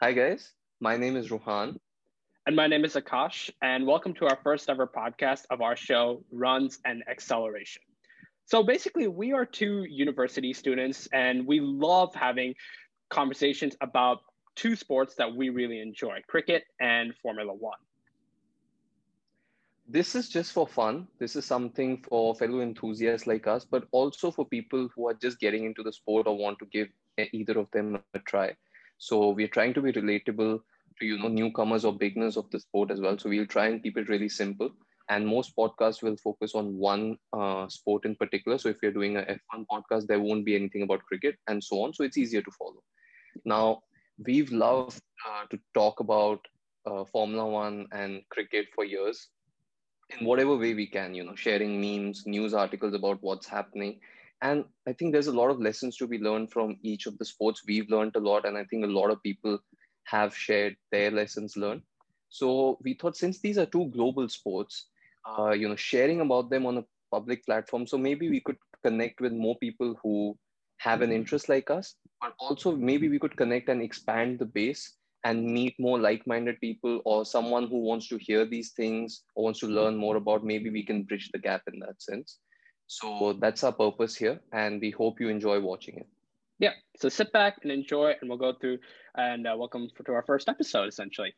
Hi, guys. My name is Rohan. And my name is Akash, and welcome to our first ever podcast of our show, Runs and Acceleration. So basically, we are two university students, and we love having conversations about two sports that we really enjoy cricket and Formula One. This is just for fun. This is something for fellow enthusiasts like us, but also for people who are just getting into the sport or want to give either of them a try. So we're trying to be relatable to you know newcomers or beginners of the sport as well. So we'll try and keep it really simple. And most podcasts will focus on one uh, sport in particular. So if you're doing a F1 podcast, there won't be anything about cricket and so on. So it's easier to follow. Now we've loved uh, to talk about uh, Formula One and cricket for years in whatever way we can. You know, sharing memes, news articles about what's happening and i think there's a lot of lessons to be learned from each of the sports. We've learned a lot and i think a lot of people have shared their lessons learned. So we thought since these are two global sports uh, you know sharing about them on a public platform so maybe we could connect with more people who have an interest like us but also maybe we could connect and expand the base and meet more like-minded people or someone who wants to hear these things or wants to learn more about maybe we can bridge the gap in that sense so that's our purpose here, and we hope you enjoy watching it. Yeah, so sit back and enjoy, and we'll go through and uh, welcome to our first episode, essentially.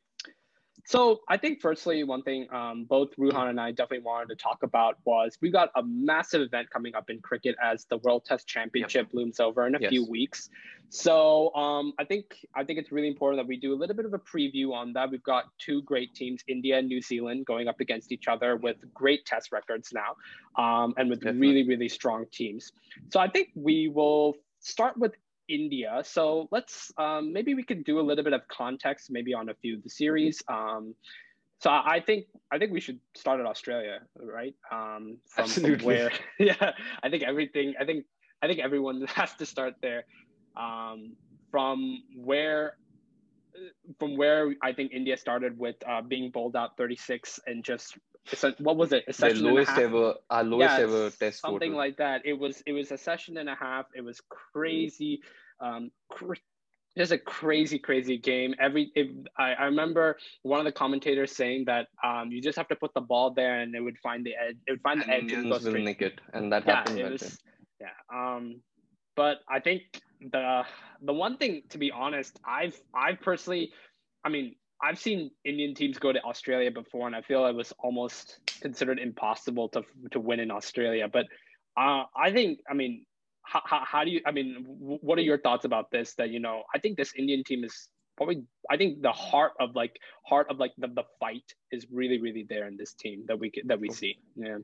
So I think firstly, one thing um, both Rohan and I definitely wanted to talk about was we got a massive event coming up in cricket as the World Test Championship yep. looms over in a yes. few weeks. So um, I think I think it's really important that we do a little bit of a preview on that. We've got two great teams, India and New Zealand, going up against each other with great Test records now, um, and with definitely. really really strong teams. So I think we will start with India. So let's um, maybe we could do a little bit of context, maybe on a few of the series. Um, so I think I think we should start at Australia, right? Um, from, Absolutely. From where, yeah, I think everything. I think I think everyone has to start there um, from where from where I think India started with uh, being bowled out 36 and just what was it? A session the lowest ever, our lowest yeah, ever test. Something like that. It was it was a session and a half. It was crazy, um, cr- just a crazy crazy game. Every it, I, I remember one of the commentators saying that um, you just have to put the ball there and it would find the edge. It would find and the edge. Indians will nick it, and that yeah, happened. It was, yeah. Um, but I think the the one thing, to be honest, I've I've personally, I mean, I've seen Indian teams go to Australia before, and I feel it was almost considered impossible to to win in Australia. But uh, I think, I mean, how, how, how do you? I mean, what are your thoughts about this? That you know, I think this Indian team is probably. I think the heart of like heart of like the, the fight is really really there in this team that we that we see. Yeah.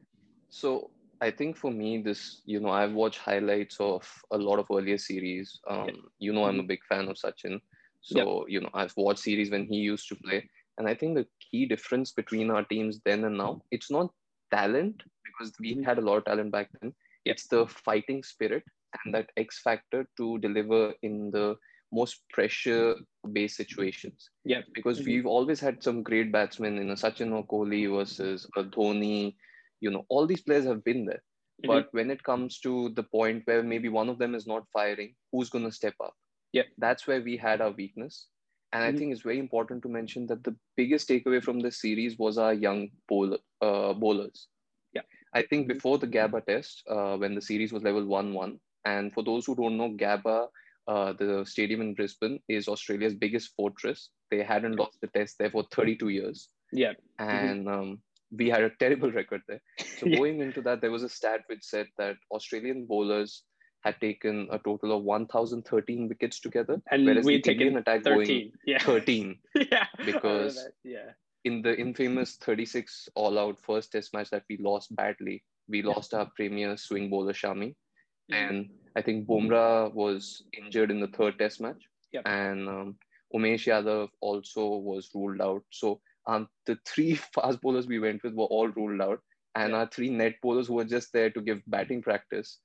So I think for me, this, you know, I've watched highlights of a lot of earlier series. Um, yeah. You know, I'm a mm-hmm. big fan of Sachin. So, you know, I've watched series when he used to play. And I think the key difference between our teams then and now, it's not talent, because we mm-hmm. had a lot of talent back then. It's the fighting spirit and that X factor to deliver in the most pressure based situations. Yeah. Because mm-hmm. we've always had some great batsmen in a Sachin or Kohli versus a Dhoni you know all these players have been there mm-hmm. but when it comes to the point where maybe one of them is not firing who's going to step up yeah that's where we had our weakness and mm-hmm. i think it's very important to mention that the biggest takeaway from this series was our young bowler, uh, bowlers yeah i think mm-hmm. before the gabba test uh, when the series was level 1-1 and for those who don't know gabba uh, the stadium in Brisbane is Australia's biggest fortress. They hadn't lost the test there for 32 years. Yeah. And um, we had a terrible record there. So yeah. going into that, there was a stat which said that Australian bowlers had taken a total of 1,013 wickets together, and whereas we the Indian attack 13. going yeah. 13. yeah, because yeah, in the infamous 36 all-out first Test match that we lost badly, we yeah. lost our premier swing bowler Shami, and I think Bumrah was injured in the third Test match, yep. and um, Umesh Yadav also was ruled out. So um, the three fast bowlers we went with were all ruled out, and yeah. our three net bowlers who were just there to give batting practice.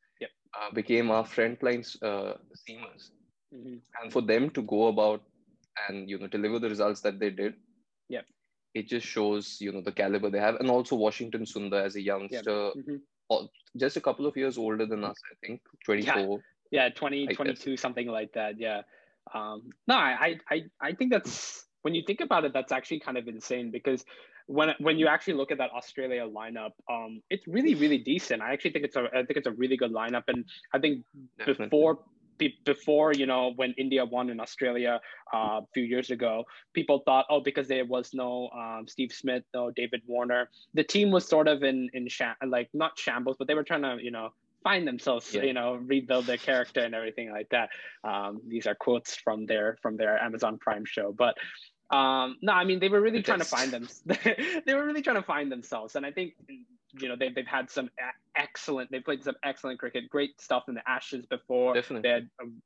Uh, became our frontline uh, seamers. Mm-hmm. And for them to go about and you know deliver the results that they did, yeah, it just shows you know the caliber they have, and also Washington Sundar as a youngster, yeah. mm-hmm. just a couple of years older than us, I think, twenty four. Yeah, yeah 20, 22, something like that. Yeah. Um, no, I, I I think that's when you think about it, that's actually kind of insane because when when you actually look at that Australia lineup, um, it's really really decent. I actually think it's a I think it's a really good lineup, and I think Definitely. before before you know when India won in Australia uh, a few years ago, people thought oh because there was no um, Steve Smith, no David Warner, the team was sort of in in sham- like not shambles, but they were trying to you know find themselves yeah. you know rebuild their character and everything like that. Um, these are quotes from their from their Amazon Prime show, but um, no, I mean they were really trying to find them. they were really trying to find themselves, and I think you know they've they've had some excellent. They played some excellent cricket, great stuff in the Ashes before. Definitely. They had, um,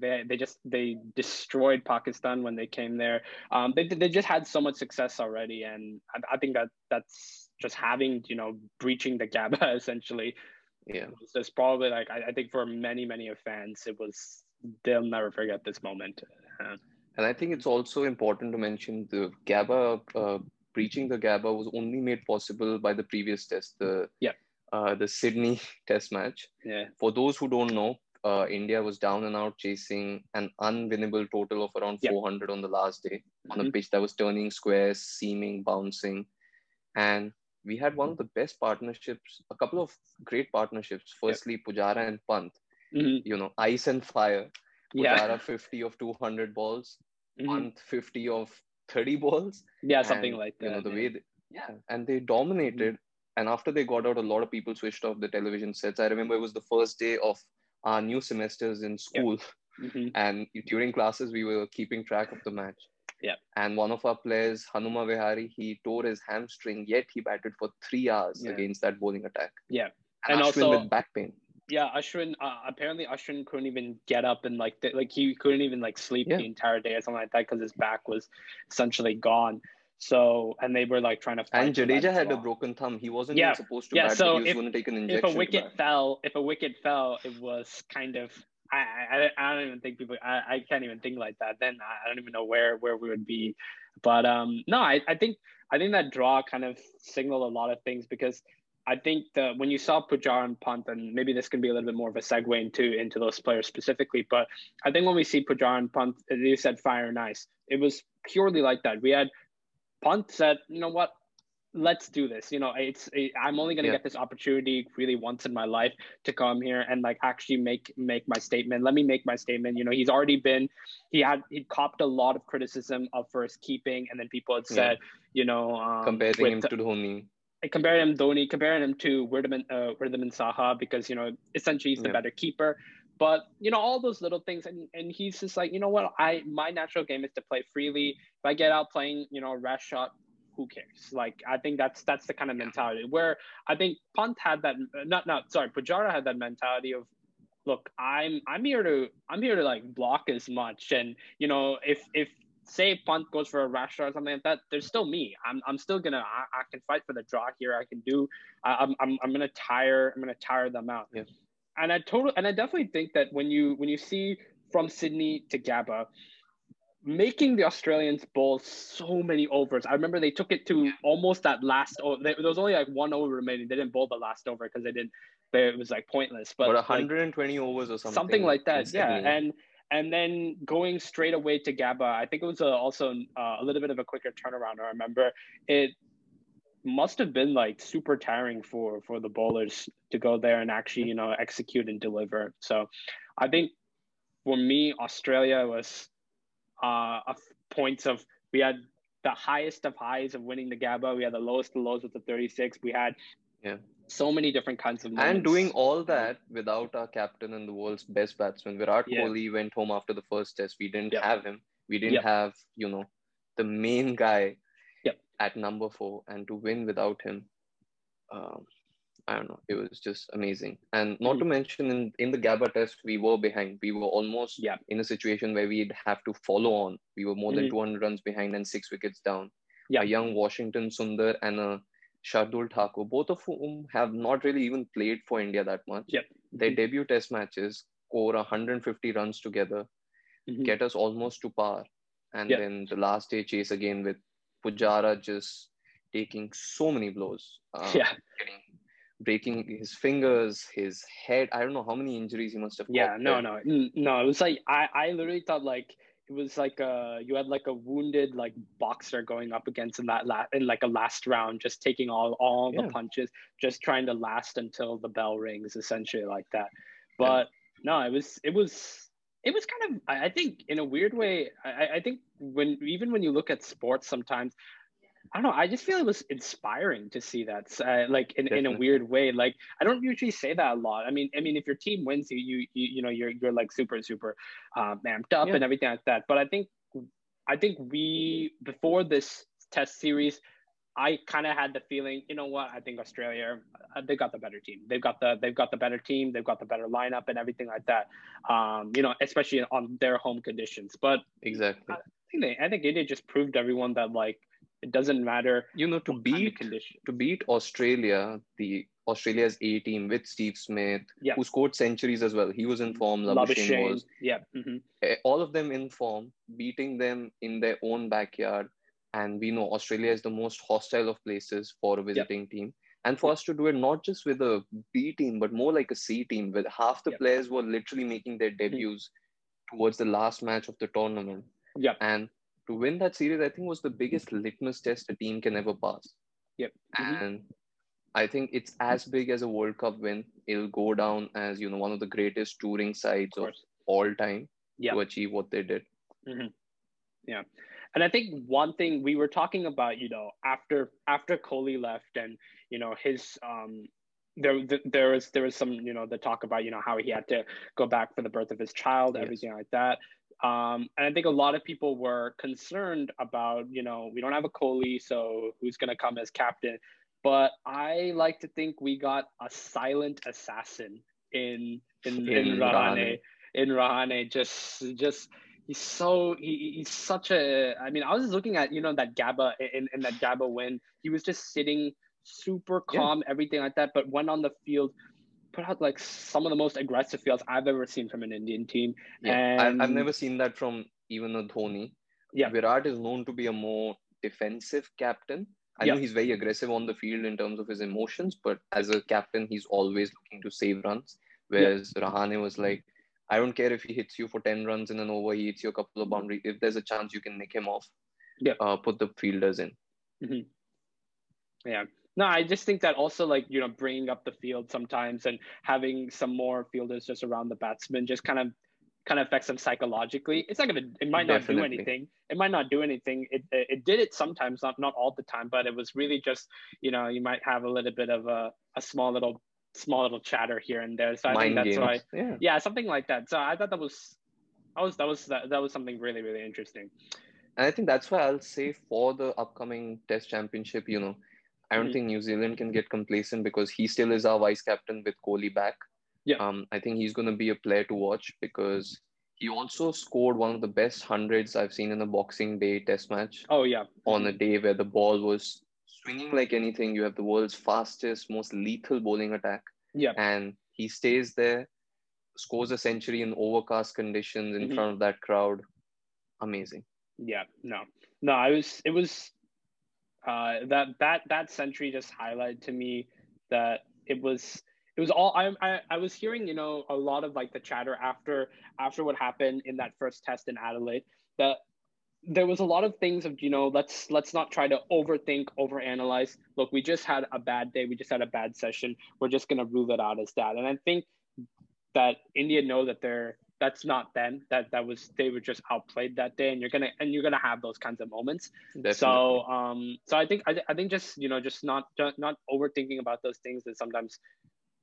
they, they just they destroyed Pakistan when they came there. Um, they they just had so much success already, and I, I think that that's just having you know breaching the Gabba essentially. Yeah, it's probably like I, I think for many many of fans it was they'll never forget this moment. Uh, and I think it's also important to mention the Gabba uh, breaching the Gabba was only made possible by the previous test, the yeah. uh, the Sydney Test match. Yeah. For those who don't know, uh, India was down and out chasing an unwinnable total of around 400 on the last day mm-hmm. on a mm-hmm. pitch that was turning squares, seaming, bouncing, and we had one of the best partnerships, a couple of great partnerships. Firstly, Pujara and Pant, mm-hmm. you know, ice and fire. Pujara yeah. 50 of 200 balls, mm-hmm. 50 of 30 balls. Yeah, something and, like that. You know, the yeah. way they, yeah, and they dominated. Mm-hmm. And after they got out, a lot of people switched off the television sets. I remember it was the first day of our new semesters in school. Mm-hmm. And during classes, we were keeping track of the match. Yeah. And one of our players, Hanuma Vihari, he tore his hamstring, yet he batted for three hours yeah. against that bowling attack. Yeah. And, and also with back pain yeah, Ashwin. Uh, apparently, Ashwin couldn't even get up and like th- like he couldn't even like sleep yeah. the entire day or something like that because his back was essentially gone. So and they were like trying to. and Jadeja had well. a broken thumb. He wasn't yeah. supposed to yeah, bat, so he was if, take an injection. If a wicket fell, if a wicket fell, it was kind of. I, I, I don't even think people I, I can't even think like that. Then I don't even know where where we would be. But um no, I, I think I think that draw kind of signaled a lot of things because I think that when you saw Pujara and Pant, and maybe this can be a little bit more of a segue into into those players specifically, but I think when we see Pujara and Pant, as you said, fire and ice, it was purely like that. We had Pant said, you know what, let's do this. You know, it's it, I'm only gonna yeah. get this opportunity really once in my life to come here and like actually make make my statement. Let me make my statement. You know, he's already been he had he copped a lot of criticism of first keeping, and then people had said, yeah. you know, um, comparing him to Dhoni I compared him Dhoni, comparing him to Wriddhiman, uh, Wriddhiman Saha because you know essentially he's the yeah. better keeper. But you know all those little things, and and he's just like you know what I my natural game is to play freely. If I get out playing you know rash shot, who cares? Like I think that's that's the kind of mentality where I think Pant had that. Not not sorry, Pujara had that mentality of look i'm i'm here to i'm here to like block as much and you know if if say Pant goes for a rash shot or something like that, there's still me. I'm, I'm still gonna I, I can fight for the draw here. I can do. I, am I'm I'm gonna tire I'm gonna tire them out. Yeah. And I totally and I definitely think that when you when you see from Sydney to Gabba, making the Australians bowl so many overs. I remember they took it to almost that last. Oh, there was only like one over remaining. They didn't bowl the last over because they didn't. They, it was like pointless. But, but 120 like, overs or something. Something like that. Yeah, and and then going straight away to Gabba, I think it was a, also uh, a little bit of a quicker turnaround. I remember it must have been like super tiring for for the bowlers to go there and actually you know execute and deliver. So I think for me, Australia was uh, a points of we had the highest of highs of winning the Gabba. We had the lowest of lows with the 36. We had yeah so many different kinds of moments. And doing all that without our captain and the world's best batsman. Virat yeah. Kohli went home after the first test. We didn't yep. have him. We didn't yep. have, you know, the main guy yep. at number four. And to win without him, um, I don't know. It was just amazing. And not mm to mention in, in the Gabba test, we were behind. We were almost yeah. in a situation where we'd have to follow on. We were more mm-hmm. than 200 runs behind and six wickets down. Yeah. A young Washington Sundar and a Shardul Thakur, both of whom have not really even played for India that much. Yep. Their debut test matches score 150 runs together, mm-hmm. get us almost to par. And yep. then the last day chase again with Pujara just taking so many blows. Uh, yeah. Getting breaking his fingers, his head. I don't know how many injuries he must have. Yeah, no, no, no. It was like I, I literally thought like it was like a you had like a wounded like boxer going up against in that la- in like a last round, just taking all all yeah. the punches, just trying to last until the bell rings, essentially like that. But yeah. no, it was it was it was kind of I think in a weird way. I, I think when even when you look at sports, sometimes I don't know. I just feel it was inspiring to see that, uh, like in, in a weird way. Like I don't usually say that a lot. I mean, I mean, if your team wins, you you you, you know you're you're like super super um, amped up yeah. and everything like that. But I think I think we before this test series, I kind of had the feeling, you know what? I think Australia, uh, they got the better team. They've got the they've got the better team. They've got the better lineup and everything like that. Um, you know, especially on their home conditions. But exactly, I think they, I think India just proved everyone that like it doesn't matter. You know, to beat to beat Australia, the Australia's A team with Steve Smith, yeah. who scored centuries as well. He was in form. Labuschagne was. Yeah. Mm-hmm. Eh, all of them in form, beating them in their own backyard. And we know Australia is the most hostile of places for a visiting yeah. team. And for yeah. us to do it not just with a B team, but more like a C team, where half the players were literally making their debuts mm-hmm. towards the last match of the tournament. Yeah. And to win that series, I think was the biggest litmus test a team can ever pass. Yep. Mm-hmm. And I think it's as big as a World Cup win. It'll go down as you know one of the greatest touring sides of, of all time yep. to achieve what they did. Mm-hmm. Yeah, and I think one thing we were talking about, you know, after after Kohli left, and you know his um there there was there was some you know the talk about you know how he had to go back for the birth of his child, yes. everything like that. Um, and I think a lot of people were concerned about, you know, we don't have a Kohli, so who's going to come as captain? But I like to think we got a silent assassin in in, in, in Rahane. In Rahane, just just he's so he, he's such a. I mean, I was looking at you know that Gabba in, in that Gabba win. He was just sitting super calm, yeah. everything like that, but went on the field put out like some of the most aggressive fields I've ever seen from an Indian team. Yeah, and... I've never seen that from even a Dhoni. Yeah, Virat is known to be a more defensive captain. I yeah. know he's very aggressive on the field in terms of his emotions, but as a captain, he's always looking to save runs. Whereas yeah. Rahane was like, I don't care if he hits you for 10 runs in an over, he hits you a couple of boundaries. If there's a chance you can nick him off, yeah. Uh, put the fielders in. Mm-hmm. Yeah. No, I just think that also like you know bringing up the field sometimes and having some more fielders just around the batsman just kind of kind of affects them psychologically. It's not gonna. It might not Definitely. do anything. It might not do anything. It, it, it did it sometimes, not not all the time, but it was really just you know you might have a little bit of a a small little small little chatter here and there. So I Mind think that's games. why. Yeah. yeah, something like that. So I thought that was, that was that was that, that was something really really interesting. And I think that's why I'll say for the upcoming Test Championship, you know, I don't mm-hmm. think New Zealand can get complacent because he still is our vice captain with Kohli back. Yeah. Um, I think he's going to be a player to watch because he also scored one of the best hundreds I've seen in a Boxing Day Test match. Oh yeah. On a day where the ball was swinging like anything, you have the world's fastest, most lethal bowling attack. Yeah. And he stays there, scores a century in overcast conditions in mm-hmm. front of that crowd. Amazing. Yeah. No. No. I was. It was uh, that that that century just highlighted to me that it was it was all I, I I was hearing you know a lot of like the chatter after after what happened in that first test in Adelaide that there was a lot of things of you know let's let's not try to overthink overanalyze. Look we just had a bad day. We just had a bad session. We're just going to rule it out as that. And i think that india know that they're that's not them. That that was they were just outplayed that day, and you're gonna and you're gonna have those kinds of moments. Definitely. So um, so I think I, I think just you know just not not overthinking about those things that sometimes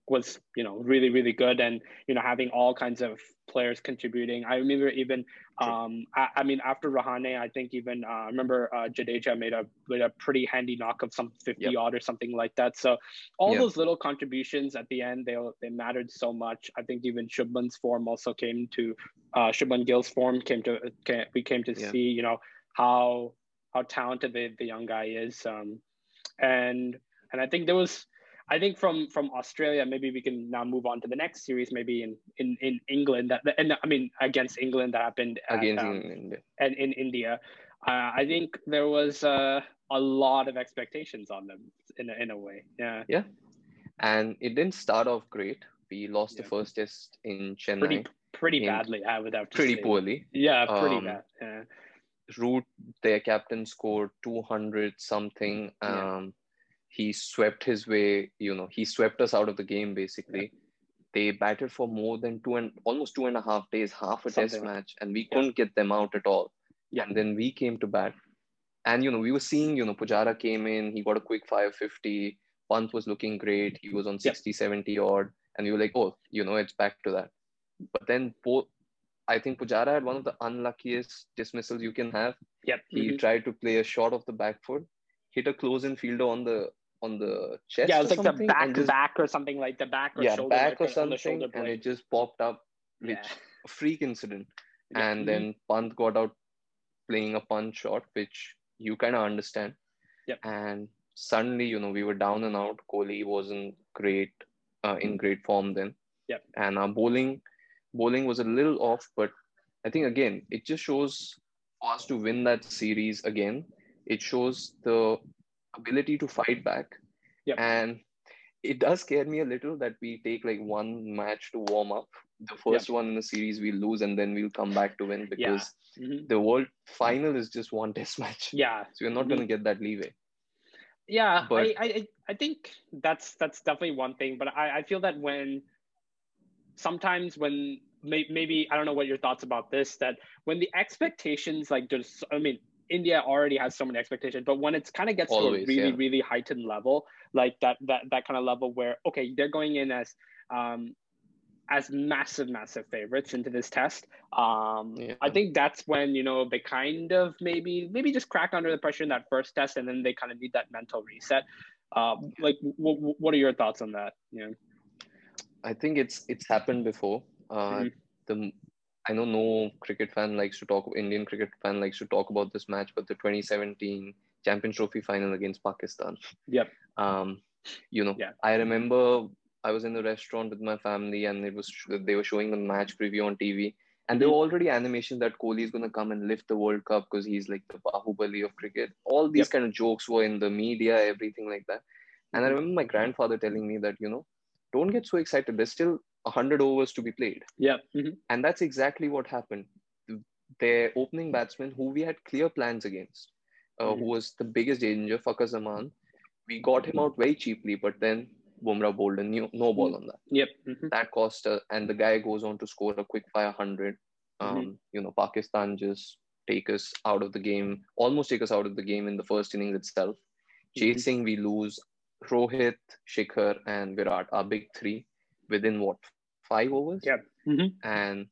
was you know really really good and you know having all kinds of players contributing. I remember even um i, I mean after rahane i think even uh, i remember uh, jadeja made a made a pretty handy knock of some 50 yep. odd or something like that. So all yep. those little contributions at the end they they mattered so much. I think even shubman's form also came to uh shubman gill's form came to came, we came to see you know how how talented the, the young guy is. Um and and i think there was I think from from Australia, maybe we can now move on to the next series, maybe in in, in England. That and I mean against England that happened at, against um, England and in India. Uh, I think there was uh, a lot of expectations on them in a, in a way. Yeah. Yeah. and it didn't start off great. We lost Yeah. the first test in Chennai Pretty pretty in- badly, I would have to pretty say. poorly. Yeah, pretty Um, bad. Yeah. Root, their captain, scored 200 something. Yeah. He swept his way, you know, he swept us out of the game basically. They batted for more than two and almost two and a half days, half a test Something like- match, and we Yeah. couldn't get them out at all. Yeah. And then we came to bat. And, you know, we were seeing, you know, Pujara came in, he got a quick 550. Pant was looking great. He was on 60, 70 odd. And we were like, oh, you know, it's back to that. But then both, I think Pujara had one of the unluckiest dismissals you can have. Yep. He mhm. tried to play a shot off the back foot, hit a close-in fielder on the on the chest. Yeah, it was like the back just- back or something like the back or yeah, shoulder back like or something, and blade. it just popped up, which Yeah. a freak incident. Yeah, And mhm. then Pant got out playing a punch shot, which you kind of understand. Yep. And suddenly, you know, we were down and out. Kohli wasn't great, uh, in great form then. Yep. And our bowling, bowling was a little off, but I think again, it just shows for us to win that series again. It shows the ability to fight back. Yep. And it does scare me a little that we take like one match to warm up. The first one in the series we lose and then we'll come back to win Yeah. because Mhm. the world final is just one test match. Yeah, So you're not Mhm. going to get that leeway. yeah. But- I, I I think that's that's definitely one thing, but I, I feel that when sometimes when maybe I don't know what your thoughts about this that when the expectations like just I mean India already has so many expectations, but when it's kind of gets to a really yeah. really heightened level, like that that that kind of level where okay they're going in as um as massive massive favorites into this test um Yeah. i think that's when you know they kind of maybe maybe just crack under the pressure in that first test and then they kind of need that mental reset um like w- w- what are your thoughts on that yeah I think it's it's happened before. Uh, Mhm. The I know no cricket fan likes to talk. Indian cricket fan likes to talk about this match, but the 2017 Champions Trophy final against Pakistan. Yep. Um, you know, Yeah. I remember I was in the restaurant with my family, and it was they were showing the match preview on TV, and there were already animations that Kohli is going to come and lift the World Cup because he's like the Bahubali of cricket. All these Yep. kind of jokes were in the media, everything like that. And I Mhm. remember my grandfather telling me that you know, don't get so excited. There's still hundred overs to be played, yeah Mhm. and that's exactly what happened. Their opening batsman, who we had clear plans against, uh, Mhm. who was the biggest danger, Fakhar Zaman, we got him out very cheaply, but then Bumrah bowled a new, no ball on that. yep Mhm. That cost us, and the guy goes on to score a quick fire 100. Um, You know, Pakistan just take us out of the game, almost take us out of the game in the first innings itself. Chasing, we lose Rohit, Shikhar, and Virat, our big three, within what, five overs? Yep. Mhm. And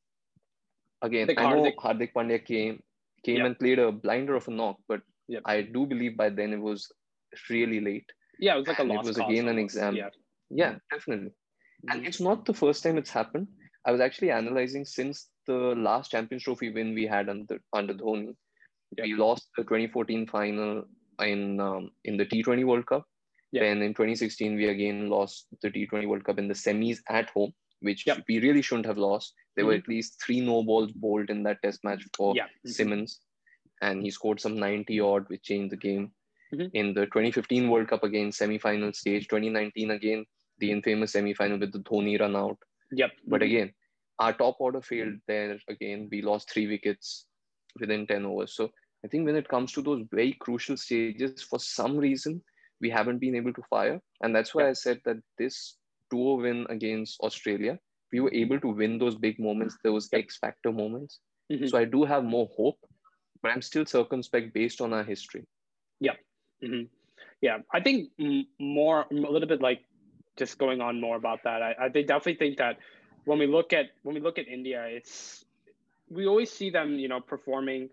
again, I know Hardik- Hardik Pandya came came and played a blinder of a knock, but. I do believe by then it was really late. yeah it was like a And it was again an exam. yeah Yeah, definitely. And it's not the first time it's happened. I was actually analyzing since the last Champions Trophy win we had under under Dhoni. Yeah. We lost the 2014 final in um, in the T20 World Cup. Yeah. Then in 2016 we again lost the T20 World Cup in the semis at home, which Yep. we really shouldn't have lost. There were Mhm. at least three no balls bowled in that Test match for yeah Mhm. Simmons, and he scored some 90 odd, which changed the game. Mhm. In the 2015 World Cup again, semi-final stage. 2019 again, the infamous semi-final with the Dhoni run out. yep But Mhm. again, our top order failed there. Again, we lost three wickets within 10 overs. So I think when it comes to those very crucial stages, for some reason, we haven't been able to fire. And that's why Yeah. I said that this tour win against Australia, we were able to win those big moments, those X factor moments. Mhm. So I do have more hope, but I'm still circumspect based on our history. hmm Yeah, I think m- more a little bit like just going on more about that. I, I definitely think that when we look at when we look at India, it's we always see them, you know, performing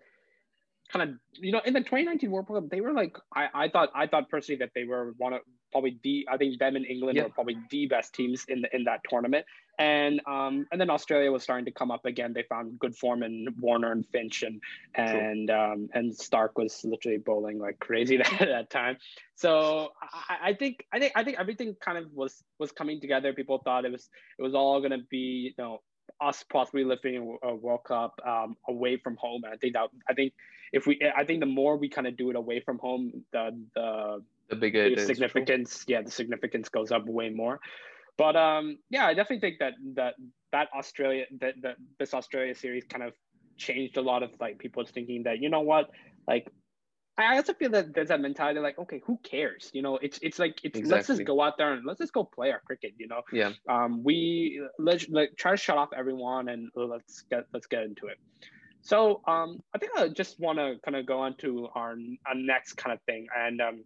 kind of you know in the 2019 World Cup they were like I, I thought I thought personally that they were one of probably the I think them and England Yeah. were probably the best teams in the, in that tournament. And um and then Australia was starting to come up again. They found good form in Warner and Finch and and um and Stark was literally bowling like crazy that, that time. So I, I think I think I think everything kind of was was coming together. People thought it was it was all gonna be you know us possibly lifting a World Cup um, away from home. And I think that I think if we, I think the more we kind of do it away from home, the the the bigger the significance, yeah, the significance goes up way more. But um, yeah, I definitely think that that that Australia that that this Australia series kind of changed a lot of like people's thinking that you know what, like I also feel that there's that mentality like, okay, who cares? You know, it's it's like it's exactly. let's just go out there and let's just go play our cricket. You know, yeah. Um, we let's like try to shut off everyone and let's get let's get into it. So um, I think I just want to kind of go on to our, our next kind of thing, and um,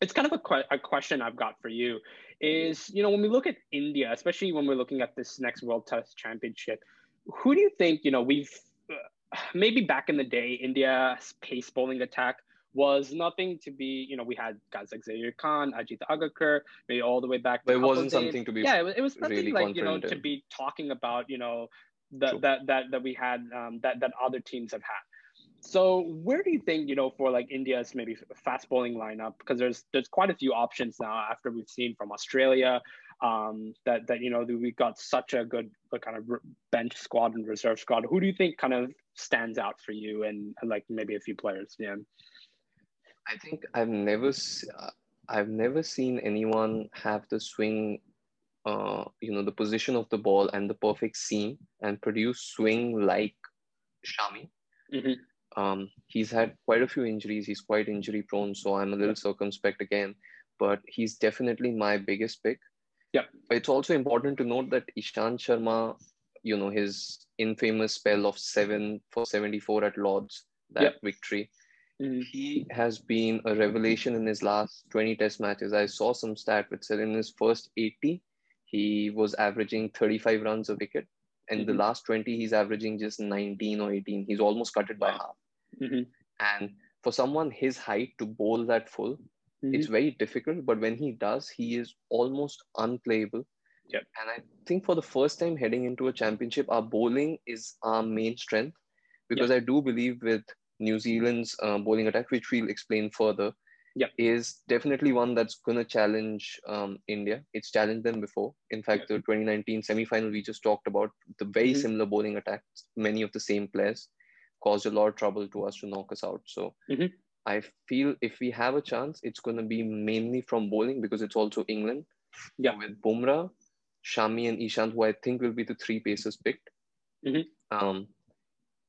it's kind of a, que- a question I've got for you. Is you know when we look at India, especially when we're looking at this next World Test Championship, who do you think you know we've uh, maybe back in the day India's pace bowling attack was nothing to be, you know, we had guys like Zaheer Khan, Ajit Agarkar, maybe all the way back. But it wasn't days. something to be. Yeah, it was, it was nothing really like you know to be talking about, you know, that that that that we had um, that that other teams have had. So where do you think you know for like India's maybe fast bowling lineup because there's there's quite a few options now after we've seen from Australia um, that that you know we got such a good kind of bench squad and reserve squad. Who do you think kind of stands out for you and, and like maybe a few players? Yeah. I think I've never uh, I've never seen anyone have the swing, uh, you know, the position of the ball and the perfect seam and produce swing like Shami. Mm-hmm. Um, he's had quite a few injuries. He's quite injury prone, so I'm a little circumspect again. But he's definitely my biggest pick. Yeah. It's also important to note that Ishant Sharma, you know, his infamous spell of seven for 74 at Lords, that yep. victory Mm-hmm. He has been a revelation in his last 20 test matches. I saw some stat which said in his first 80, he was averaging 35 runs a wicket. And mm-hmm. the last 20, he's averaging just 19 or 18. He's almost cut it by half. Mm-hmm. And for someone his height to bowl that full, mm-hmm. it's very difficult. But when he does, he is almost unplayable. Yep. And I think for the first time heading into a championship, our bowling is our main strength because yep. I do believe with New Zealand's uh, bowling attack, which we'll explain further, yeah. is definitely one that's going to challenge um, India. It's challenged them before. In fact, yeah. the 2019 semi-final we just talked about, the very mm-hmm. similar bowling attacks, many of the same players, caused a lot of trouble to us to knock us out. So mm-hmm. I feel if we have a chance, it's going to be mainly from bowling because it's also England. Yeah. With Bumrah, Shami, and Ishant, who I think will be the three pacers picked. Mm-hmm. Um,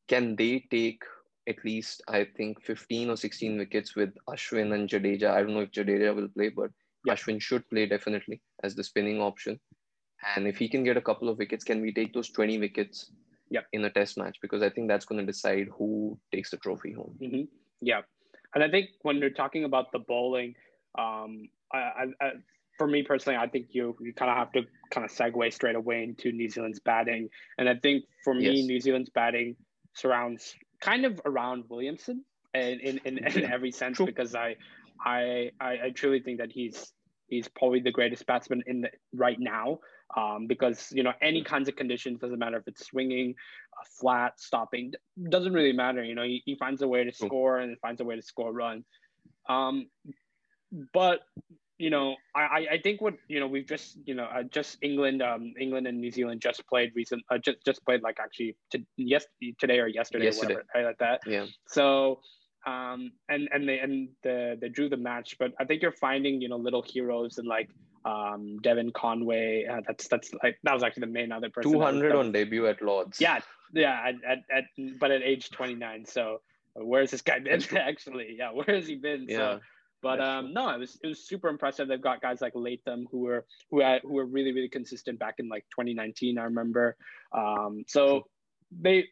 can they take at least I think 15 or 16 wickets with Ashwin and Jadeja. I don't know if Jadeja will play, but yeah. Ashwin should play definitely as the spinning option. And if he can get a couple of wickets, can we take those 20 wickets yeah. in a test match? Because I think that's going to decide who takes the trophy home. Mm-hmm. Yeah. And I think when you're talking about the bowling, um, I, I, I, for me personally, I think you you kind of have to kind of segue straight away into New Zealand's batting. And I think for me, yes. New Zealand's batting surrounds kind of around Williamson in in, in, in every sense True. because I, I I truly think that he's he's probably the greatest batsman in the, right now um, because you know any kinds of conditions doesn't matter if it's swinging, uh, flat, stopping doesn't really matter. You know he, he finds a way to score and finds a way to score a run. Um, but you know, I, I think what you know we've just you know uh, just England um England and New Zealand just played recent uh, just just played like actually to, yes today or yesterday, yesterday. or whatever right, like that yeah so um and and they and the they drew the match but I think you're finding you know little heroes and like um Devon Conway uh, that's that's like that was actually the main other person 200 on debut at Lords yeah yeah at, at, at but at age 29 so where's this guy been actually yeah where has he been yeah so, but um, no, it was it was super impressive. They've got guys like Latham who were who had, who were really really consistent back in like 2019. I remember. Um, so they,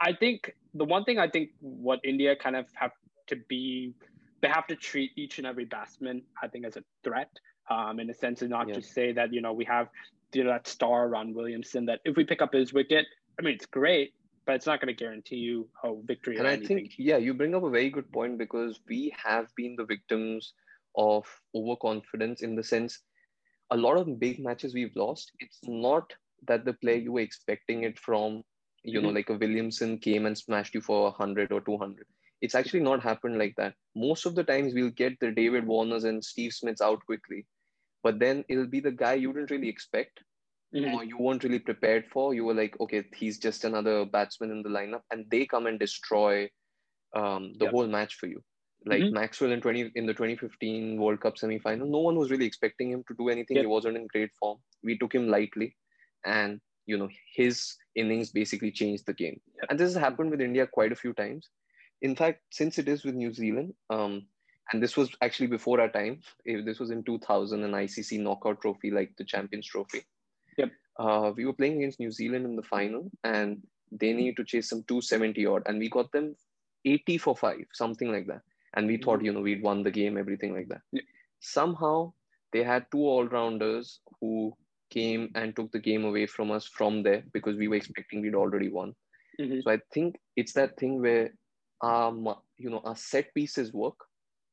I think the one thing I think what India kind of have to be, they have to treat each and every batsman I think as a threat. Um, in a sense, and not yeah. just say that you know we have you know that star Ron Williamson that if we pick up his wicket, I mean it's great, but it's not going to guarantee you a victory. And I anything. think, yeah, you bring up a very good point because we have been the victims of overconfidence in the sense a lot of big matches we've lost. It's not that the player you were expecting it from, you mm-hmm. know, like a Williamson came and smashed you for 100 or 200. It's actually not happened like that. Most of the times we'll get the David Warners and Steve Smiths out quickly, but then it'll be the guy you didn't really expect mm-hmm. you weren't really prepared for. You were like, okay, he's just another batsman in the lineup, and they come and destroy um, the yep. whole match for you. Like mm-hmm. Maxwell in 20 in the 2015 World Cup semi-final, no one was really expecting him to do anything. Yep. He wasn't in great form. We took him lightly, and you know his innings basically changed the game. Yep. And this has happened with India quite a few times. In fact, since it is with New Zealand, um, and this was actually before our time. This was in 2000, an ICC knockout trophy like the Champions Trophy. Yep. Uh, we were playing against New Zealand in the final, and they needed to chase some 270 odd, and we got them 80 for five, something like that. And we mm-hmm. thought, you know, we'd won the game, everything like that. Yeah. Somehow they had two all rounders who came and took the game away from us from there because we were expecting we'd already won. Mm-hmm. So I think it's that thing where um you know our set pieces work,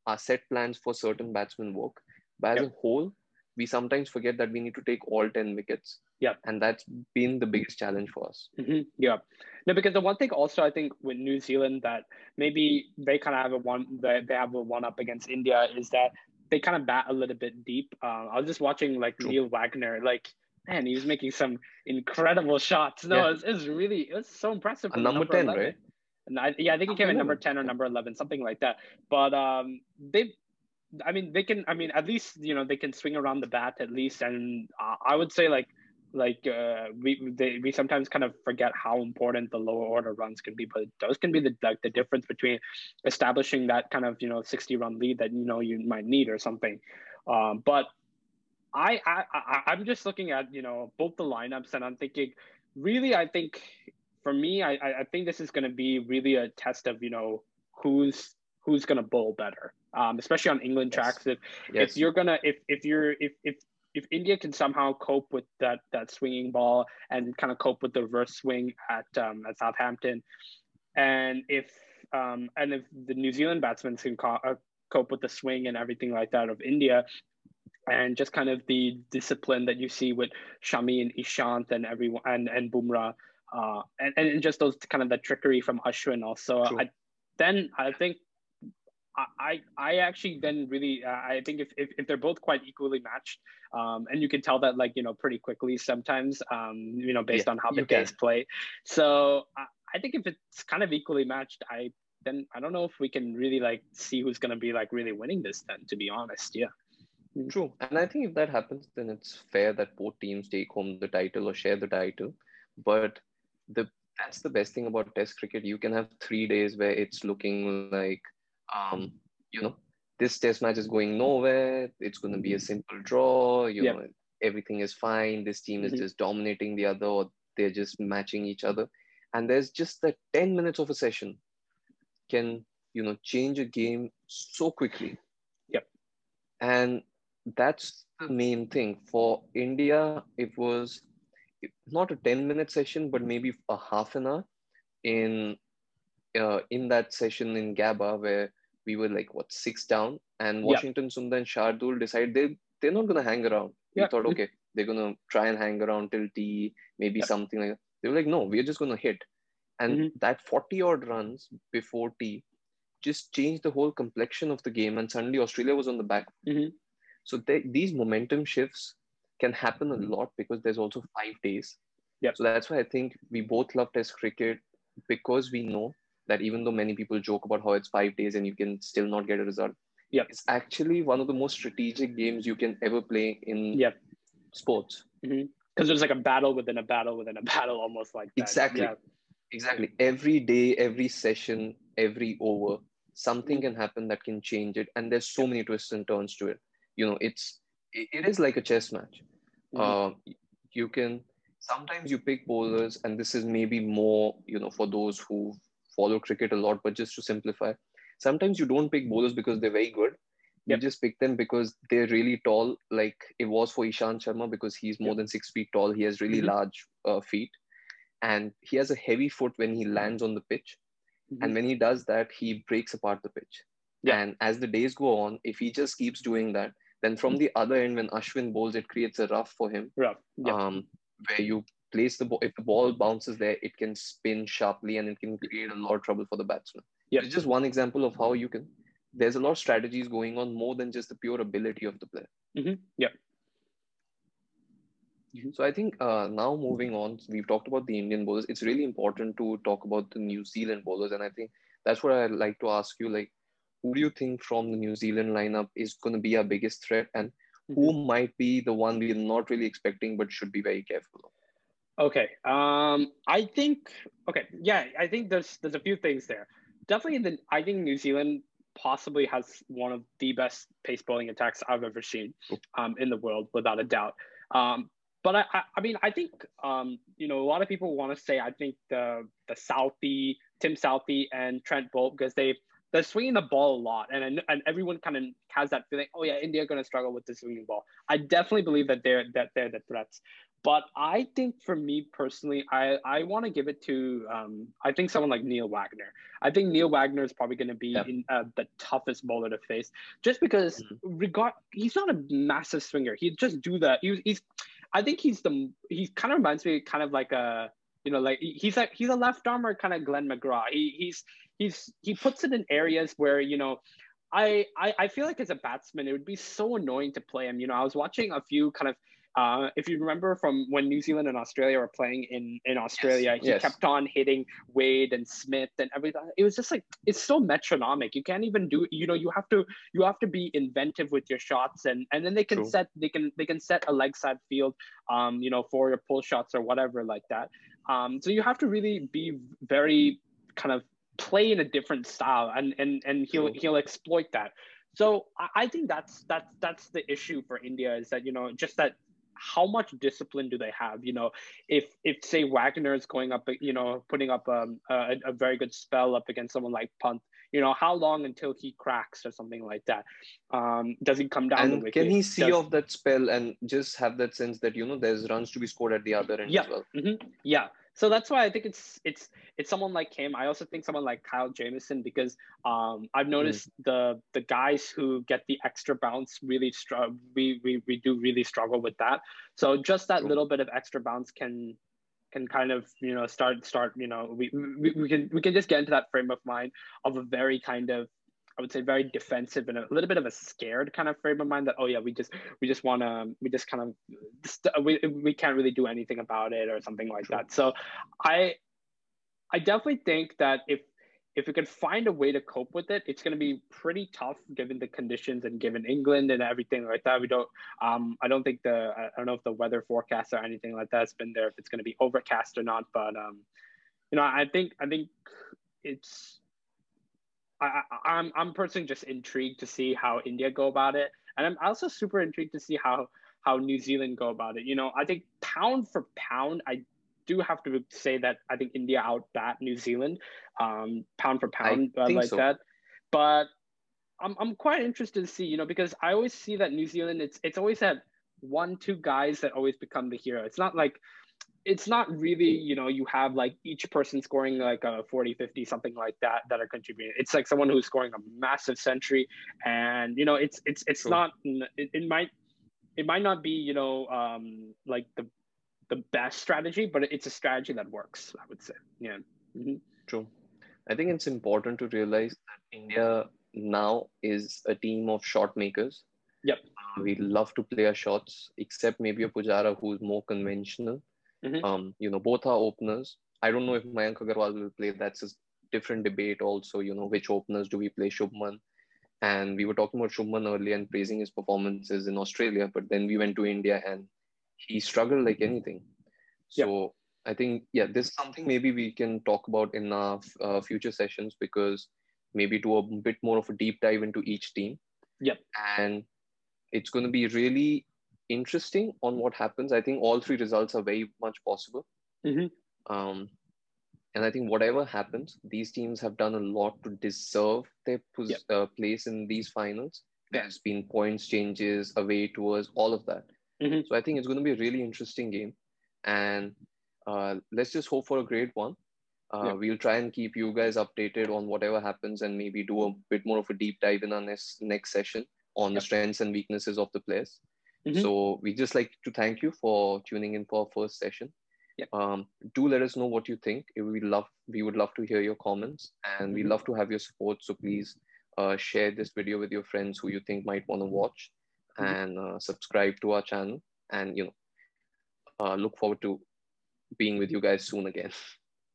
our set plans for certain batsmen work, but as yep. a whole, we sometimes forget that we need to take all 10 wickets. Yeah. And that's been the biggest challenge for us. Mm-hmm. Yeah. No, because the one thing also I think with New Zealand that maybe they kind of have a one they, they have a one up against India is that they kind of bat a little bit deep. Um, I was just watching like True. Neil Wagner, like man, he was making some incredible shots. No, yeah. it, was, it really it was so impressive. A number, number 10, 11. right? And I, yeah, I think he came in number 10 or number 11, something like that. But um, they I mean, they can. I mean, at least you know they can swing around the bat at least, and I would say like like uh, we they, we sometimes kind of forget how important the lower order runs can be, but those can be the like the difference between establishing that kind of you know sixty run lead that you know you might need or something. Um, but I I I'm just looking at you know both the lineups and I'm thinking really I think for me I I think this is going to be really a test of you know who's who's going to bowl better, um, especially on England yes. tracks. If yes. if you're gonna if if you're if if if India can somehow cope with that that swinging ball and kind of cope with the reverse swing at um, at Southampton, and if um, and if the New Zealand batsmen can co- uh, cope with the swing and everything like that of India, and just kind of the discipline that you see with Shami and Ishant and everyone and and Bumrah, uh, and and just those kind of the trickery from Ashwin also. I, then I think I, I actually then really uh, I think if, if, if, they're both quite equally matched, um, and you can tell that like you know pretty quickly sometimes, um, you know based yeah, on how the days play. So I, I think if it's kind of equally matched, I then I don't know if we can really like see who's going to be like really winning this. Then to be honest, yeah. Mm. True, and I think if that happens, then it's fair that both teams take home the title or share the title. But the that's the best thing about Test cricket. You can have three days where it's looking like um, you know, this test match is going nowhere. It's going to be a simple draw. You yep. know, everything is fine. This team is mm-hmm. just dominating the other, or they're just matching each other. And there's just that 10 minutes of a session can, you know, change a game so quickly. Yep. And that's the main thing. For India, it was not a 10 minute session, but maybe a half an hour in uh, in that session in Gabba where we were like what six down, and Washington yeah. Sundar and Shardul decided they they're not gonna hang around. We yeah. thought okay, they're gonna try and hang around till tea, maybe yeah. something like that. They were like, no, we're just gonna hit, and mm-hmm. that forty odd runs before tea just changed the whole complexion of the game, and suddenly Australia was on the back. Mm-hmm. So they, these momentum shifts can happen a lot because there's also five days. Yeah. So that's why I think we both love Test cricket because we know that even though many people joke about how it's five days and you can still not get a result, yeah, it's actually one of the most strategic games you can ever play in yeah. sports. Because mm-hmm. there's like a battle within a battle within a battle, almost like that. Exactly. Yeah. Exactly. Every day, every session, every over, something mm-hmm. can happen that can change it, and there's so many twists and turns to it. You know, it's it is like a chess match. Mm-hmm. Uh, you can sometimes you pick bowlers, and this is maybe more you know for those who follow cricket a lot, but just to simplify, sometimes you don't pick bowlers because they're very good. You yep. just pick them because they're really tall. Like it was for Ishant Sharma because he's more yep. than six feet tall. He has really mm-hmm. large uh, feet, and he has a heavy foot when he lands on the pitch. Mm-hmm. And when he does that, he breaks apart the pitch. Yeah. And as the days go on, if he just keeps doing that, then from mm-hmm. the other end, when Ashwin bowls, it creates a rough for him. Rough. Um, where you place the ball, if the ball bounces there, it can spin sharply and it can create a lot of trouble for the batsman. Yeah. It's just one example of how you can, there's a lot of strategies going on more than just the pure ability of the player. Mm-hmm. Yeah. Mm-hmm. So I think uh, now moving on, we've talked about the Indian bowlers. It's really important to talk about the New Zealand bowlers, and I think that's what I'd like to ask you. Like, who do you think from the New Zealand lineup is going to be our biggest threat, and who mm-hmm. might be the one we're not really expecting but should be very careful of? Okay. Um, I think okay, yeah, I think there's there's a few things there. Definitely the I think New Zealand possibly has one of the best pace bowling attacks I've ever seen um, in the world, without a doubt. Um, but I, I, I, mean, I think um, you know a lot of people want to say I think the the Southee, Tim Southee, and Trent Boult because they they're swinging the ball a lot, and and everyone kind of has that feeling. Oh yeah, India are going to struggle with the swinging ball. I definitely believe that they're that they're the threats. But I think for me personally, I, I want to give it to um, I think someone like Neil Wagner. I think Neil Wagner is probably going to be in, uh, the toughest bowler to face, just because mm-hmm. regard he's not a massive swinger. He just do that. He, he's I think he's the he kind of reminds me kind of like a you know like he's like he's a left armer kind of Glenn McGrath. He he's he's he puts it in areas where you know I, I I feel like as a batsman it would be so annoying to play him. You know I was watching a few kind of uh, if you remember from when New Zealand and Australia were playing in, in Australia, yes, he yes. kept on hitting Wade and Smith and everything. It was just like it's so metronomic. You can't even do you know you have to you have to be inventive with your shots and and then they can True. set they can they can set a leg side field um you know for your pull shots or whatever like that. Um, so you have to really be very kind of play in a different style and and and he'll he'll exploit that. So I think that's that's that's the issue for India is that you know just that how much discipline do they have? You know, if if say Wagner is going up, you know, putting up um, a, a very good spell up against someone like Pant, you know, how long until he cracks or something like that? Um, does he come down? And can he see does... off that spell and just have that sense that you know there's runs to be scored at the other end yeah. as well? Mm-hmm. Yeah so that's why I think it's it's it's someone like him. I also think someone like Kyle Jamieson because um, I've noticed mm. the the guys who get the extra bounce really struggle. We, we we do really struggle with that. So just that little bit of extra bounce can can kind of you know start start you know we, we we can we can just get into that frame of mind of a very kind of I would say very defensive and a little bit of a scared kind of frame of mind that oh yeah we just we just want to we just kind of we, we can't really do anything about it or something like that so I I definitely think that if if we can find a way to cope with it, it's going to be pretty tough given the conditions and given England and everything like that. We don't, um, I don't think the, I don't know if the weather forecast or anything like that has been there, if it's going to be overcast or not. But, um, you know, I think, I think it's, I, I'm I'm personally just intrigued to see how India go about it, and I'm also super intrigued to see how how New Zealand go about it. You know, I think pound for pound, I do have to say that I think India outbat New Zealand, um, pound for pound uh, like so. that. But I'm I'm quite interested to see, you know, because I always see that New Zealand, it's it's always that one two guys that always become the hero. It's not like it's not really you know you have like each person scoring like a 40 50 something like that that are contributing it's like someone who's scoring a massive century and you know it's it's it's True. not it, it might it might not be you know um like the the best strategy but it's a strategy that works i would say yeah mm-hmm. True. I think it's important to realize that India now is a team of shot makers. Yep. Uh, we love to play our shots, except maybe a Pujara who's more conventional. Mm-hmm. Um, you know, both are openers. I don't know if Mayank Agarwal will play. That's a different debate also, you know, which openers do we play Shubman? And we were talking about Shubman earlier and praising his performances in Australia, but then we went to India and he struggled like anything. So I think, yeah, this is something maybe we can talk about in our uh, future sessions because maybe do a bit more of a deep dive into each team. Yep. And it's going to be really interesting on what happens. I think all three results are very much possible. Mm-hmm. Um, and I think whatever happens, these teams have done a lot to deserve their pos- yep. uh, place in these finals. There's been points changes, away tours, all of that. Mm-hmm. So I think it's going to be a really interesting game. And uh, let's just hope for a great one. Uh. We'll try and keep you guys updated on whatever happens and maybe do a bit more of a deep dive in our next, next session on yep. the strengths and weaknesses of the players. Mm-hmm. So we just like to thank you for tuning in for our first session. Yep. Um, do let us know what you think. We love we would love to hear your comments, and mm-hmm. we love to have your support. So please uh, share this video with your friends who you think might want to watch, mm-hmm. and uh, subscribe to our channel. And you know, uh, look forward to being with you guys soon again.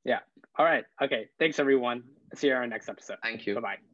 Yeah. All right. Okay. Thanks, everyone. See you on our next episode. Thank you. Bye bye.